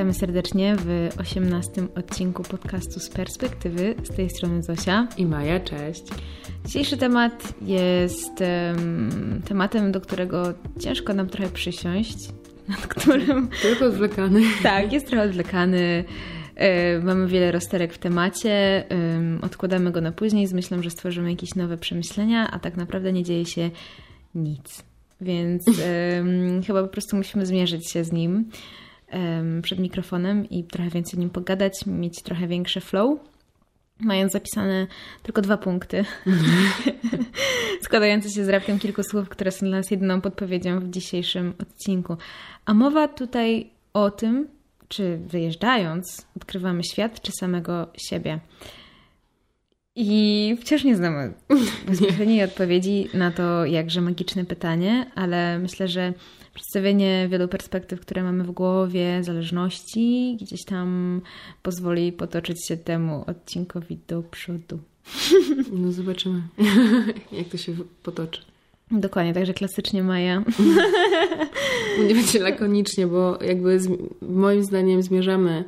Witamy serdecznie w 18 odcinku podcastu z perspektywy. Z tej strony Zosia. I Maja, cześć. Dzisiejszy temat jest um, tematem, do którego ciężko nam trochę przysiąść. Nad którym. Tylko odwlekany. Tak, jest trochę odwlekany. E, mamy wiele rozterek w temacie, odkładamy go na później z myślą, że stworzymy jakieś nowe przemyślenia, a tak naprawdę nie dzieje się nic. Więc chyba po prostu musimy zmierzyć się z nim przed mikrofonem i trochę więcej nim pogadać, mieć trochę większy flow. Mając zapisane tylko dwa punkty, składające się z raptem kilku słów, które są dla nas jedyną podpowiedzią w dzisiejszym odcinku. A mowa tutaj o tym, czy wyjeżdżając odkrywamy świat, czy samego siebie. I wciąż nie znamy bezpośredniej odpowiedzi na to jakże magiczne pytanie, ale myślę, że przedstawienie wielu perspektyw, które mamy w głowie, zależności, gdzieś tam pozwoli potoczyć się temu odcinkowi do przodu. No zobaczymy, jak to się potoczy. Dokładnie, także klasycznie Maja. Nie będzie lakonicznie, bo jakby moim zdaniem zmierzamy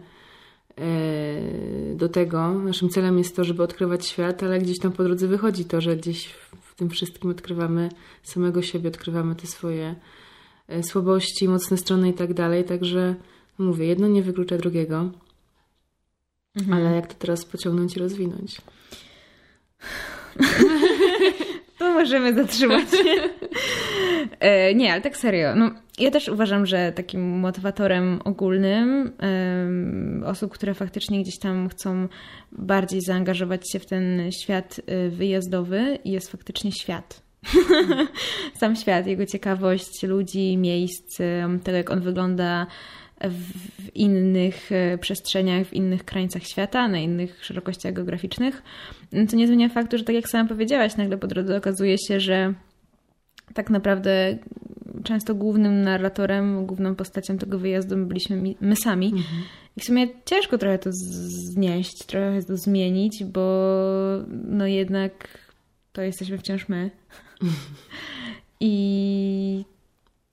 e, do tego. Naszym celem jest to, żeby odkrywać świat, ale gdzieś tam po drodze wychodzi to, że gdzieś w tym wszystkim odkrywamy samego siebie, odkrywamy te swoje słabości, mocne strony i tak dalej. Także mówię, jedno nie wyklucza drugiego. Mhm. Ale jak to teraz pociągnąć i rozwinąć? to możemy zatrzymać. e, nie, ale tak serio. No, ja też uważam, że takim motywatorem ogólnym e, osób, które faktycznie gdzieś tam chcą bardziej zaangażować się w ten świat e, wyjazdowy, jest faktycznie świat. Sam świat, jego ciekawość ludzi, miejsc, tego jak on wygląda w innych e, przestrzeniach, w innych krańcach świata, na innych szerokościach geograficznych, to nie zmienia faktu, że tak jak sama powiedziałaś, nagle po drodze okazuje się, że tak naprawdę często głównym narratorem, główną postacią tego wyjazdu byliśmy my sami. Mhm. I w sumie ciężko trochę to znieść, trochę to zmienić, bo no jednak to jesteśmy wciąż my. I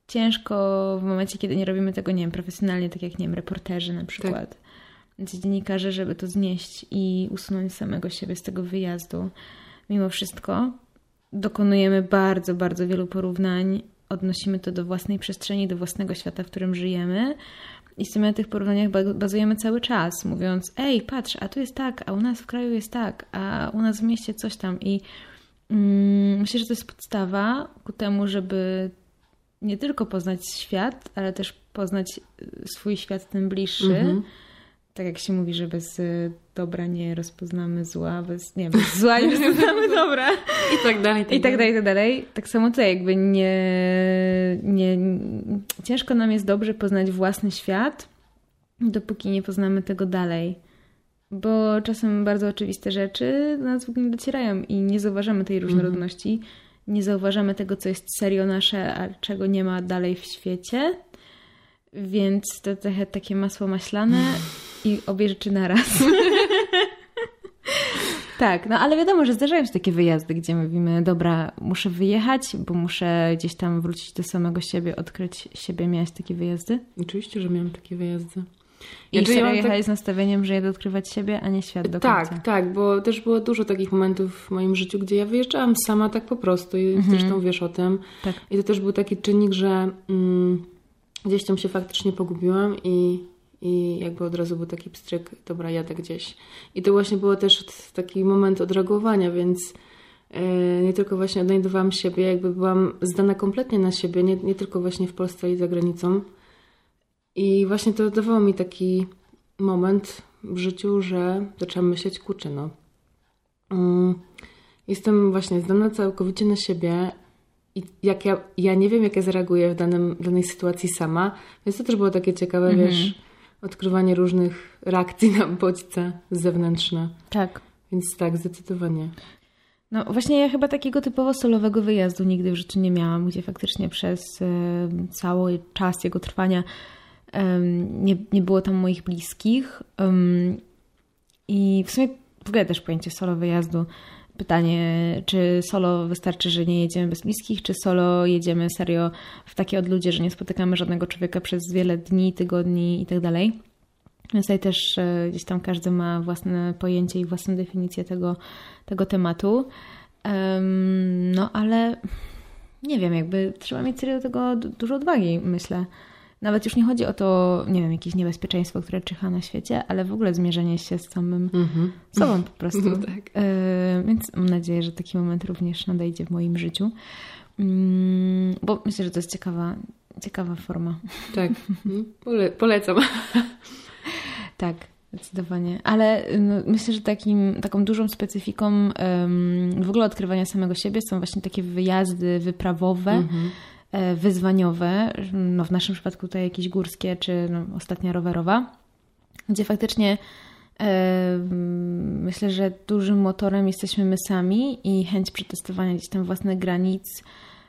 ciężko w momencie, kiedy nie robimy tego, nie wiem, profesjonalnie, tak jak, nie wiem, reporterzy na przykład, tak. dziennikarze, żeby to znieść i usunąć samego siebie z tego wyjazdu. Mimo wszystko dokonujemy bardzo, bardzo wielu porównań, odnosimy to do własnej przestrzeni, do własnego świata, w którym żyjemy. I w sumie na tych porównaniach bazujemy cały czas, mówiąc: Ej, patrz, a tu jest tak, a u nas w kraju jest tak, a u nas w mieście coś tam. I myślę, że to jest podstawa ku temu, żeby nie tylko poznać świat, ale też poznać y, swój świat ten bliższy. Mhm. Tak jak się mówi, że bez y, dobra nie rozpoznamy zła, bez, nie, bez zła nie rozpoznamy dobra. I tak dalej. Tak I tak dalej, tak dalej. Tak samo tutaj jakby nie, nie... Ciężko nam jest dobrze poznać własny świat, dopóki nie poznamy tego dalej bo czasem bardzo oczywiste rzeczy do nas w ogóle nie docierają i nie zauważamy tej różnorodności, mm. nie zauważamy tego, co jest serio nasze, a czego nie ma dalej w świecie. Więc to trochę takie masło maślane i obie rzeczy naraz. tak, no ale wiadomo, że zdarzają się takie wyjazdy, gdzie mówimy, dobra, muszę wyjechać, bo muszę gdzieś tam wrócić do samego siebie, odkryć siebie. Miałeś takie wyjazdy? Oczywiście, że miałam takie wyjazdy. I ja serio jechałeś tak... z nastawieniem, że jedę odkrywać siebie, a nie świat do tak, końca. Tak, tak, bo też było dużo takich momentów w moim życiu, gdzie ja wyjeżdżałam sama tak po prostu i mhm. zresztą wiesz o tym. Tak. I to też był taki czynnik, że mm, gdzieś tam się faktycznie pogubiłam i, i jakby od razu był taki pstryk, dobra, jadę gdzieś. I to właśnie było też taki moment odreagowania, więc yy, nie tylko właśnie odnajdowałam siebie, jakby byłam zdana kompletnie na siebie, nie, nie tylko właśnie w Polsce i za granicą. I właśnie to dawało mi taki moment w życiu, że zaczęłam myśleć, kurczę, no. Mm, jestem właśnie zdana całkowicie na siebie i jak ja, ja nie wiem, jak ja zareaguję w danym, danej sytuacji sama, więc to też było takie ciekawe, mhm. wiesz, odkrywanie różnych reakcji na bodźce zewnętrzne. Tak. Więc tak, zdecydowanie. No właśnie ja chyba takiego typowo solowego wyjazdu nigdy w życiu nie miałam, gdzie faktycznie przez y, cały czas jego trwania nie, nie było tam moich bliskich. I w sumie w ogóle też pojęcie solo wyjazdu. Pytanie, czy solo wystarczy, że nie jedziemy bez bliskich, czy solo jedziemy serio w takie odludzie, że nie spotykamy żadnego człowieka przez wiele dni, tygodni i tak. Więc tutaj też e, gdzieś tam każdy ma własne pojęcie i własną definicję tego, tego tematu. No ale nie wiem, jakby trzeba mieć serio do tego dużo odwagi, myślę. Nawet już nie chodzi o to, nie wiem, jakieś niebezpieczeństwo, które czyha na świecie, ale w ogóle zmierzenie się z samym mm-hmm. sobą po prostu. No tak. e, więc mam nadzieję, że taki moment również nadejdzie w moim życiu. Mm, bo myślę, że to jest ciekawa, ciekawa forma. Tak, Pole, polecam. tak, zdecydowanie. Ale no, myślę, że takim, taką dużą specyfiką um, w ogóle odkrywania samego siebie są właśnie takie wyjazdy wyprawowe, E, wyzwaniowe, no w naszym przypadku tutaj jakieś górskie, czy no, ostatnia rowerowa, gdzie faktycznie e, myślę, że dużym motorem jesteśmy my sami i chęć przetestowania gdzieś tam własnych granic,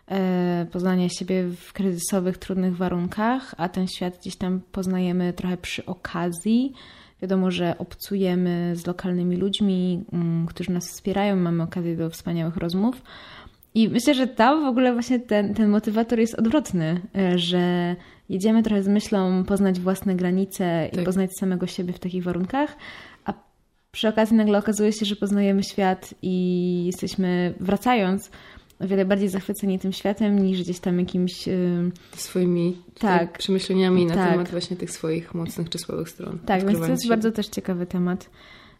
e, poznania siebie w kryzysowych, trudnych warunkach, a ten świat gdzieś tam poznajemy trochę przy okazji. Wiadomo, że obcujemy z lokalnymi ludźmi, mm, którzy nas wspierają, mamy okazję do wspaniałych rozmów. I myślę, że tam w ogóle właśnie ten, ten motywator jest odwrotny, e, że jedziemy trochę z myślą poznać własne granice tak. i poznać samego siebie w takich warunkach, a przy okazji nagle okazuje się, że poznajemy świat i jesteśmy, wracając, o wiele bardziej zachwyceni tym światem niż gdzieś tam jakimś... Yy... Swoimi tak, przemyśleniami na tak. temat właśnie tych swoich mocnych czy słabych stron. Tak, więc to jest się. bardzo też ciekawy temat.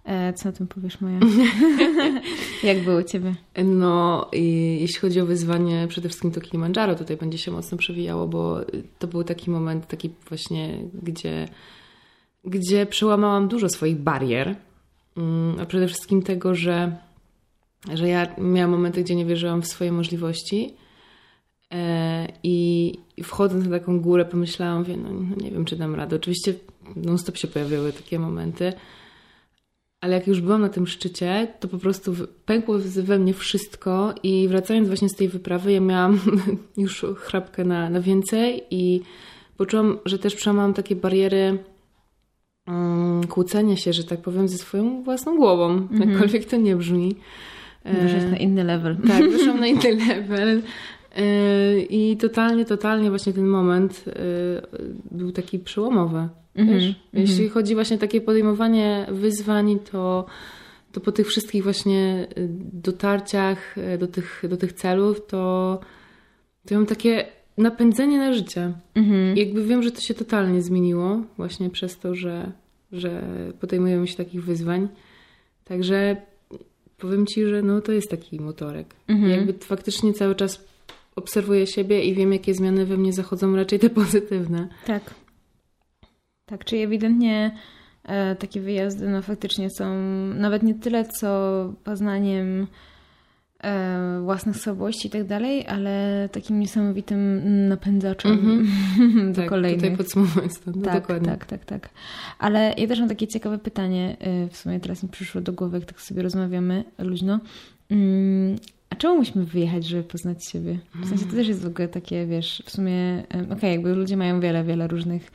E, co o tym powiesz, Maja? Jak było u Ciebie? No, i jeśli chodzi o wyzwanie, przede wszystkim to Kilimandżaro tutaj będzie się mocno przewijało, bo to był taki moment, taki właśnie, gdzie, gdzie przełamałam dużo swoich barier, mm, a przede wszystkim tego, że, że ja miałam momenty, gdzie nie wierzyłam w swoje możliwości e, i wchodząc na taką górę pomyślałam, wie, no, no nie wiem, czy dam radę. Oczywiście non-stop się pojawiały takie momenty, ale jak już byłam na tym szczycie, to po prostu pękło we mnie wszystko i wracając właśnie z tej wyprawy, ja miałam już chrapkę na, na więcej i poczułam, że też przełamałam takie bariery um, kłócenia się, że tak powiem, ze swoją własną głową, mm -hmm. jakkolwiek to nie brzmi. Wyszłaś na inny level. Tak, wyszłam na inny level. E, I totalnie, totalnie właśnie ten moment e, był taki przełomowy. Mm -hmm, Jeśli chodzi właśnie o takie podejmowanie wyzwań, to, to po tych wszystkich właśnie y, dotarciach y, do tych, do tych celów, to, to mam takie napędzenie na życie. Mm -hmm. Jakby wiem, że to się totalnie zmieniło właśnie przez to, że, że podejmujemy się takich wyzwań. Także powiem Ci, że no, to jest taki motorek. Mhm. Jakby faktycznie cały czas obserwuję siebie i wiem, jakie zmiany we mnie zachodzą, raczej te pozytywne. Tak. Tak, czyli ewidentnie e, takie wyjazdy no faktycznie są nawet nie tyle co poznaniem e, własnych słabości i tak dalej, ale takim niesamowitym napędzaczem mm-hmm. do tak, kolejnych. tutaj podsumowując to, no tak, dokładnie. Tak, tak, tak. Ale ja też mam takie ciekawe pytanie, e, w sumie teraz mi przyszło do głowy, jak tak sobie rozmawiamy luźno. Mm, a czemu musimy wyjechać, żeby poznać siebie? W sensie to też jest w ogóle takie, wiesz, w sumie, okej, okay, jakby ludzie mają wiele, wiele różnych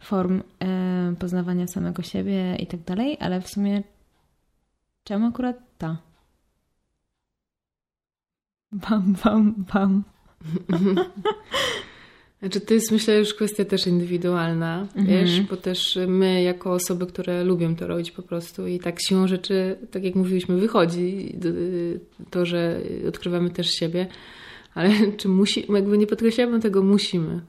form e, poznawania samego siebie i tak dalej, ale w sumie czemu akurat ta? Bam, bam, bam. Znaczy, to jest myślę już kwestia też indywidualna, mhm. wiesz, bo też my jako osoby, które lubią to robić po prostu i tak siłą rzeczy, tak jak mówiliśmy, wychodzi to, że odkrywamy też siebie, ale czy musi, jakby nie podkreślałabym tego musimy.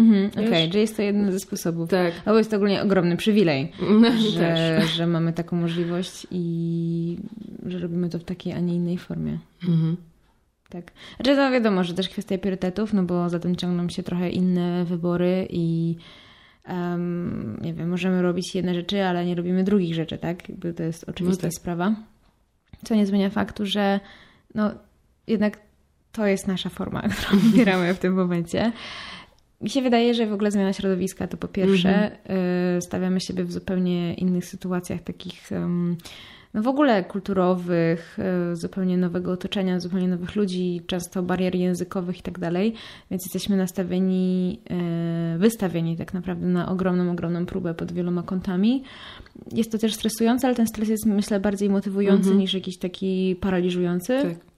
Mhm, Okej, okay, że jest to jeden ze sposobów. Tak. No bo jest to ogólnie ogromny przywilej, no, że, że mamy taką możliwość i że robimy to w takiej, a nie innej formie. Mhm. Tak. Znaczy to wiadomo, że też kwestia priorytetów, no bo za tym ciągną się trochę inne wybory i um, nie wiem, możemy robić jedne rzeczy, ale nie robimy drugich rzeczy, tak? Jakby to jest oczywista no tak. sprawa. Co nie zmienia faktu, że no jednak to jest nasza forma, którą wybieramy w tym momencie. Mi się wydaje, że w ogóle zmiana środowiska to po pierwsze mm-hmm. stawiamy siebie w zupełnie innych sytuacjach, takich no w ogóle kulturowych, y, zupełnie nowego otoczenia, zupełnie nowych ludzi, często barier językowych i tak dalej, więc jesteśmy nastawieni, y, wystawieni tak naprawdę na ogromną, ogromną próbę pod wieloma kątami. Jest to też stresujące, ale ten stres jest myślę bardziej motywujący mm-hmm. niż jakiś taki paraliżujący. Tak.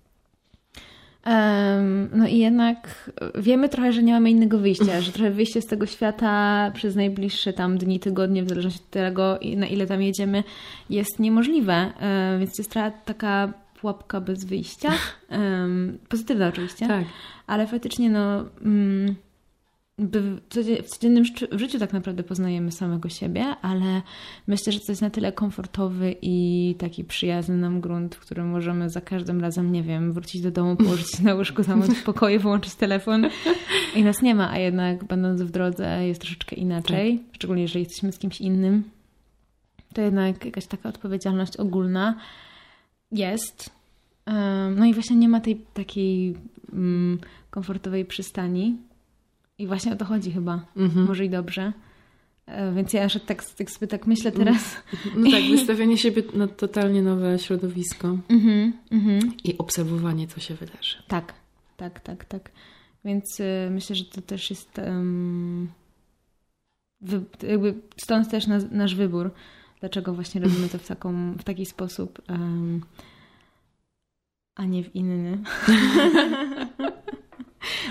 No i jednak wiemy trochę, że nie mamy innego wyjścia, że trochę wyjście z tego świata przez najbliższe tam dni, tygodnie, w zależności od tego, na ile tam jedziemy, jest niemożliwe. Więc jest trochę taka pułapka bez wyjścia. Pozytywna oczywiście. Tak. Ale faktycznie no... Um, w codziennym życiu tak naprawdę poznajemy samego siebie, ale myślę, że to jest na tyle komfortowy i taki przyjazny nam grunt, w którym możemy za każdym razem, nie wiem, wrócić do domu, położyć się na łóżku, zamknąć w pokoju, wyłączyć telefon i nas nie ma, a jednak będąc w drodze jest troszeczkę inaczej, tak. szczególnie jeżeli jesteśmy z kimś innym. To jednak jakaś taka odpowiedzialność ogólna jest. No i właśnie nie ma tej takiej mm, komfortowej przystani, i właśnie o to chodzi chyba. Mhm. Może i dobrze. E, więc ja aż tak, tak sobie tak myślę teraz. No tak, wystawianie siebie na totalnie nowe środowisko. Mhm, mhm. I obserwowanie, co się wydarzy. Tak, tak, tak, tak. Więc y, myślę, że to też jest um, wy, jakby stąd też nas, nasz wybór. Dlaczego właśnie robimy to w, taką, w taki sposób, um, a nie w inny.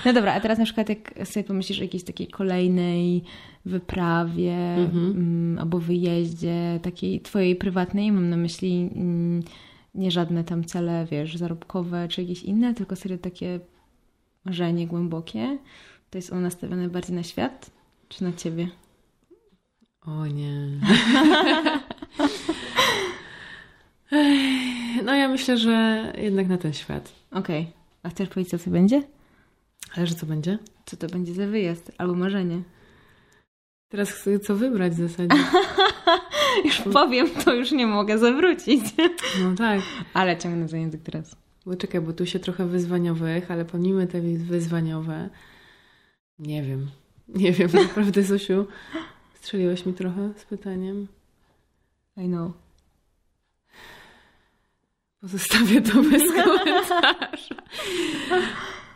No dobra, a teraz na przykład jak sobie pomyślisz o jakiejś takiej kolejnej wyprawie mhm. Mm, albo wyjeździe takiej twojej prywatnej, mam na myśli mm, nie żadne tam cele, wiesz, zarobkowe czy jakieś inne, tylko serio takie marzenie głębokie, to jest ono nastawione bardziej na świat czy na ciebie? O nie. no ja myślę, że jednak na ten świat. Okej. Okay. A chcesz powiedzieć, co to będzie? Ale że co będzie? Co to będzie za wyjazd albo marzenie? Teraz chcę co wybrać w zasadzie. już powiem, to już nie mogę zawrócić. no tak. Ale ciągnę za język teraz. Bo czekaj, bo tu się trochę wyzwaniowych, ale pomijmy te wyzwaniowe. Nie wiem. Nie wiem, naprawdę, Zosiu. Strzeliłaś mi trochę z pytaniem. I know. Pozostawię to bez komentarza.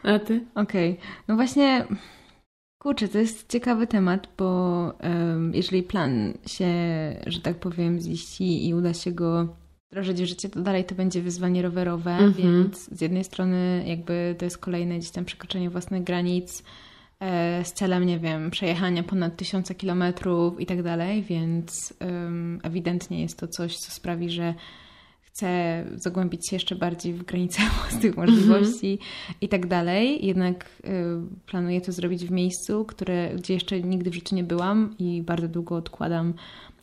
A ty? Okej. Okay. No właśnie, kurczę, to jest ciekawy temat, bo um, jeżeli plan się, że tak powiem, ziści i uda się go wdrożyć w życie, to dalej to będzie wyzwanie rowerowe, mm -hmm. więc z jednej strony jakby to jest kolejne gdzieś tam przekroczenie własnych granic e, z celem, nie wiem, przejechania ponad tysiące kilometrów i tak dalej, więc um, ewidentnie jest to coś, co sprawi, że chcę zagłębić się jeszcze bardziej w granice własnych możliwości mm -hmm. i tak dalej. Jednak y, planuję to zrobić w miejscu, które, gdzie jeszcze nigdy w życiu nie byłam i bardzo długo odkładam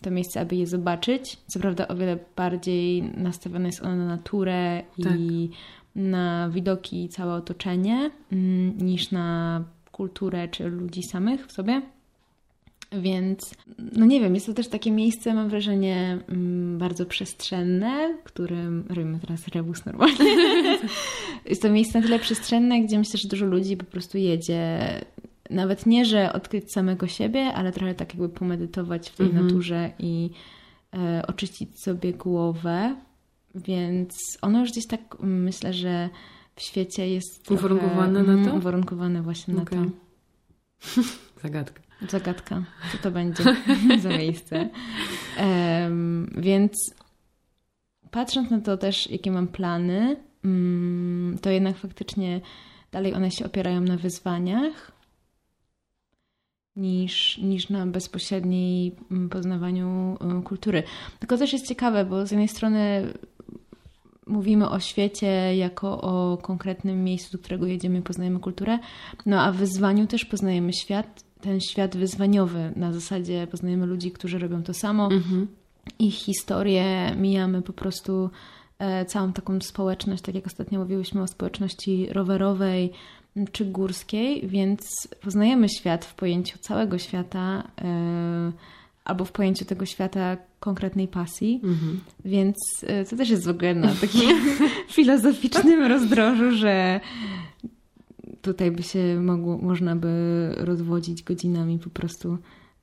to miejsce, aby je zobaczyć. Co prawda o wiele bardziej nastawione jest ono na naturę tak. i na widoki i całe otoczenie mm, niż na kulturę czy ludzi samych w sobie. Więc, no nie wiem, jest to też takie miejsce, mam wrażenie, mm, bardzo przestrzenne, którym robimy teraz rebus normalnie. jest to miejsce na tyle przestrzenne, gdzie myślę, że dużo ludzi po prostu jedzie. Nawet nie, że odkryć samego siebie, ale trochę tak jakby pomedytować w tej mm -hmm. naturze i e, oczyścić sobie głowę. Więc ono już gdzieś tak myślę, że w świecie jest. Uwarunkowane trochę, na to? Uwarunkowane właśnie okay. na to. Zagadka. Zagadka, co to będzie za miejsce. Um, więc patrząc na to też, jakie mam plany, um, to jednak faktycznie dalej one się opierają na wyzwaniach niż, niż na bezpośredniej mm, poznawaniu um, kultury. Tylko też jest ciekawe, bo z jednej strony mówimy o świecie jako o konkretnym miejscu, do którego jedziemy i poznajemy kulturę, no a w wyzwaniu też poznajemy świat ten świat wyzwaniowy. Na zasadzie poznajemy ludzi, którzy robią to samo. Mhm. Ich historię mijamy po prostu e, całą taką społeczność, tak jak ostatnio mówiłyśmy o społeczności rowerowej czy górskiej, więc poznajemy świat w pojęciu całego świata e, albo w pojęciu tego świata konkretnej pasji. Mhm. Więc e, to też jest w ogóle na takim filozoficznym rozdrożu, że tutaj by się mogło, można by rozwodzić godzinami po prostu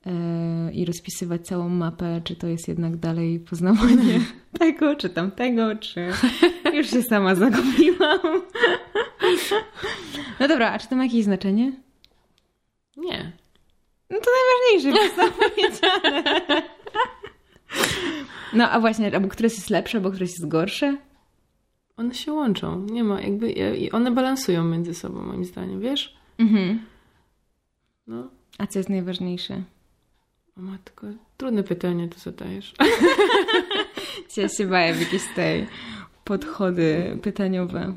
e, i rozpisywać całą mapę, czy to jest jednak dalej poznawanie tego, czy tamtego, czy już się sama zagubiłam. No dobra, a czy to ma jakieś znaczenie? Nie. No to najważniejsze, jest powiedziane. No a właśnie, albo któreś jest lepsze, albo któreś jest gorsze? One się łączą. Nie ma jakby, i one balansują między sobą, moim zdaniem, wiesz? Mhm. No. A co jest najważniejsze? O matko, trudne pytanie to zadajesz. Ja się baję w jakieś tej podchody pytaniowe.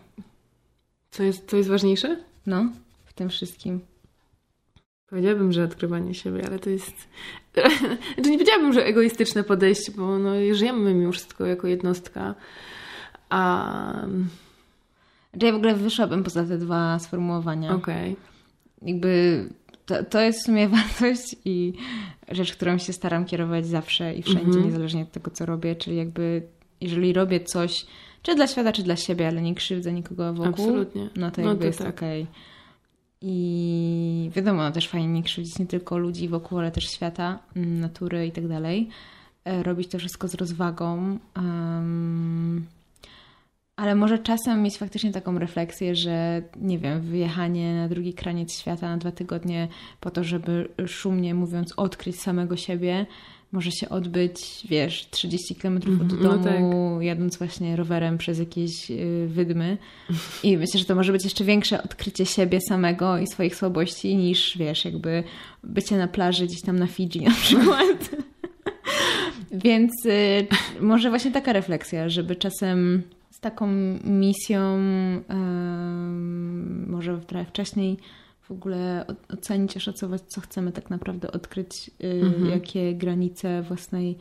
Co jest, co jest ważniejsze? No, w tym wszystkim. Powiedziałabym, że odkrywanie siebie, ale to jest. znaczy nie powiedziałabym, że egoistyczne podejście, bo no, żyjemy mimo wszystko jako jednostka. A. Znaczy ja w ogóle wyszłabym poza te dwa sformułowania. Okej. Okay. Jakby to, to jest w sumie wartość i rzecz, którą się staram kierować zawsze i wszędzie, mm -hmm. niezależnie od tego, co robię. Czyli jakby, jeżeli robię coś, czy dla świata, czy dla siebie, ale nie krzywdzę nikogo wokół, Absolutnie. no to jakby no to jest tak. okej. Okay. I wiadomo, no też fajnie nie krzywdzić nie tylko ludzi wokół, ale też świata, mm, natury i tak dalej. E, robić to wszystko z rozwagą. Um, ale może czasem mieć faktycznie taką refleksję, że nie wiem, wyjechanie na drugi kraniec świata na dwa tygodnie po to, żeby szumnie mówiąc odkryć samego siebie, może się odbyć, wiesz, 30 km od mhm, no domu, no tak. jadąc właśnie rowerem przez jakieś y, wydmy. I myślę, że to może być jeszcze większe odkrycie siebie samego i swoich słabości niż, wiesz, jakby bycie na plaży gdzieś tam na Fidżi na przykład. Więc y, może właśnie taka refleksja, żeby czasem taką misją, może trochę wcześniej w ogóle ocenić, oszacować, co chcemy tak naprawdę odkryć, y, mhm. jakie granice własnej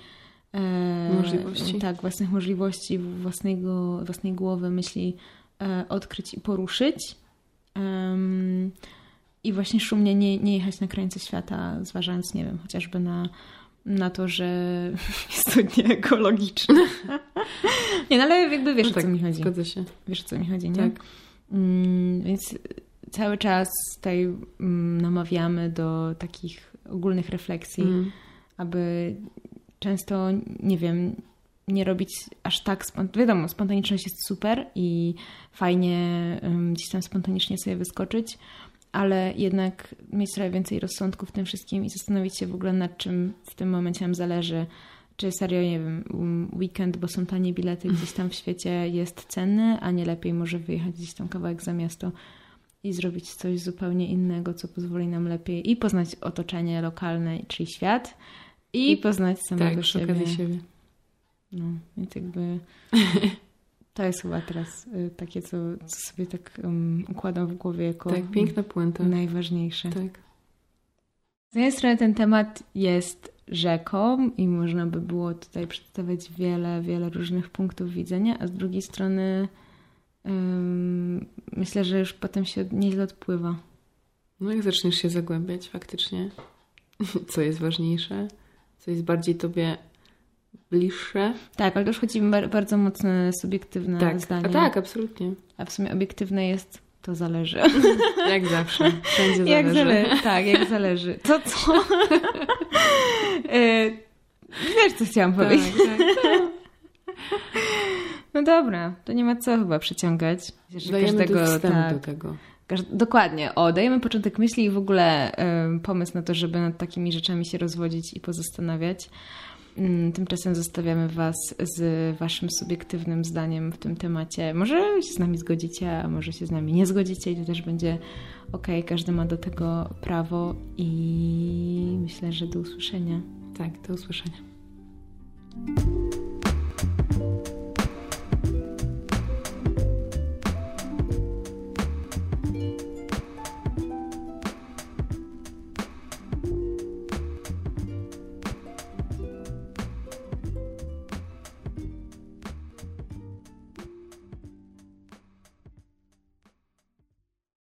e, możliwości. Tak, własnych możliwości, własnego, własnej głowy, myśli e, odkryć i poruszyć. Um, I właśnie szumnie nie, nie jechać na krańce świata, zważając, nie wiem, chociażby na, na to, że jest to nieekologiczne. nie, no ale jakby wiesz, no o tak, co mi chodzi. Zgodzę się. Wiesz, o co mi chodzi, nie? Tak. Mm, więc cały czas tutaj mm, namawiamy do takich ogólnych refleksji, mm. aby często, nie wiem, nie robić aż tak spontanicznie. Wiadomo, spontaniczność jest super i fajnie um, gdzieś tam spontanicznie sobie wyskoczyć, ale jednak mieć trochę więcej rozsądku w tym wszystkim i zastanowić się w ogóle nad czym w tym momencie nam zależy. Czy serio, nie wiem, weekend, bo są tanie bilety gdzieś tam w świecie jest cenny, a nie lepiej może wyjechać gdzieś tam kawałek za miasto i zrobić coś zupełnie innego, co pozwoli nam lepiej i poznać otoczenie lokalne, czyli świat, i, I poznać samego tak, siebie. siebie. No, więc jakby to jest chyba teraz y, takie, co, co sobie tak um, układam w głowie jako tak, piękna puenta. najważniejsze. Tak. Z jednej strony ten temat jest rzeką i można by było tutaj przedstawiać wiele, wiele różnych punktów widzenia, a z drugiej strony myślę, że już potem się nieźle odpływa. No jak zaczniesz się zagłębiać faktycznie, co jest ważniejsze, co jest bardziej tobie bliższe. Tak, ale już chodzi bardzo mocne subiektywne tak. zdanie. A tak, absolutnie. A w sumie obiektywne jest to zależy. Jak zawsze. Wszędzie zależy. Jak zależy. Tak, jak zależy. To co? E, wiesz, co chciałam tak, powiedzieć. Tak, tak. No dobra, to nie ma co chyba przeciągać. Dajemy każdego, tak, do tego. dokładnie. O, dajemy początek myśli i w ogóle y, pomysł na to, żeby nad takimi rzeczami się rozwodzić i pozastanawiać. Y, tymczasem zostawiamy Was z Waszym subiektywnym zdaniem w tym temacie. Może się z nami zgodzicie, a może się z nami nie zgodzicie i to też będzie ok. Każdy ma do tego prawo i myślę, że do usłyszenia. Tak, do usłyszenia.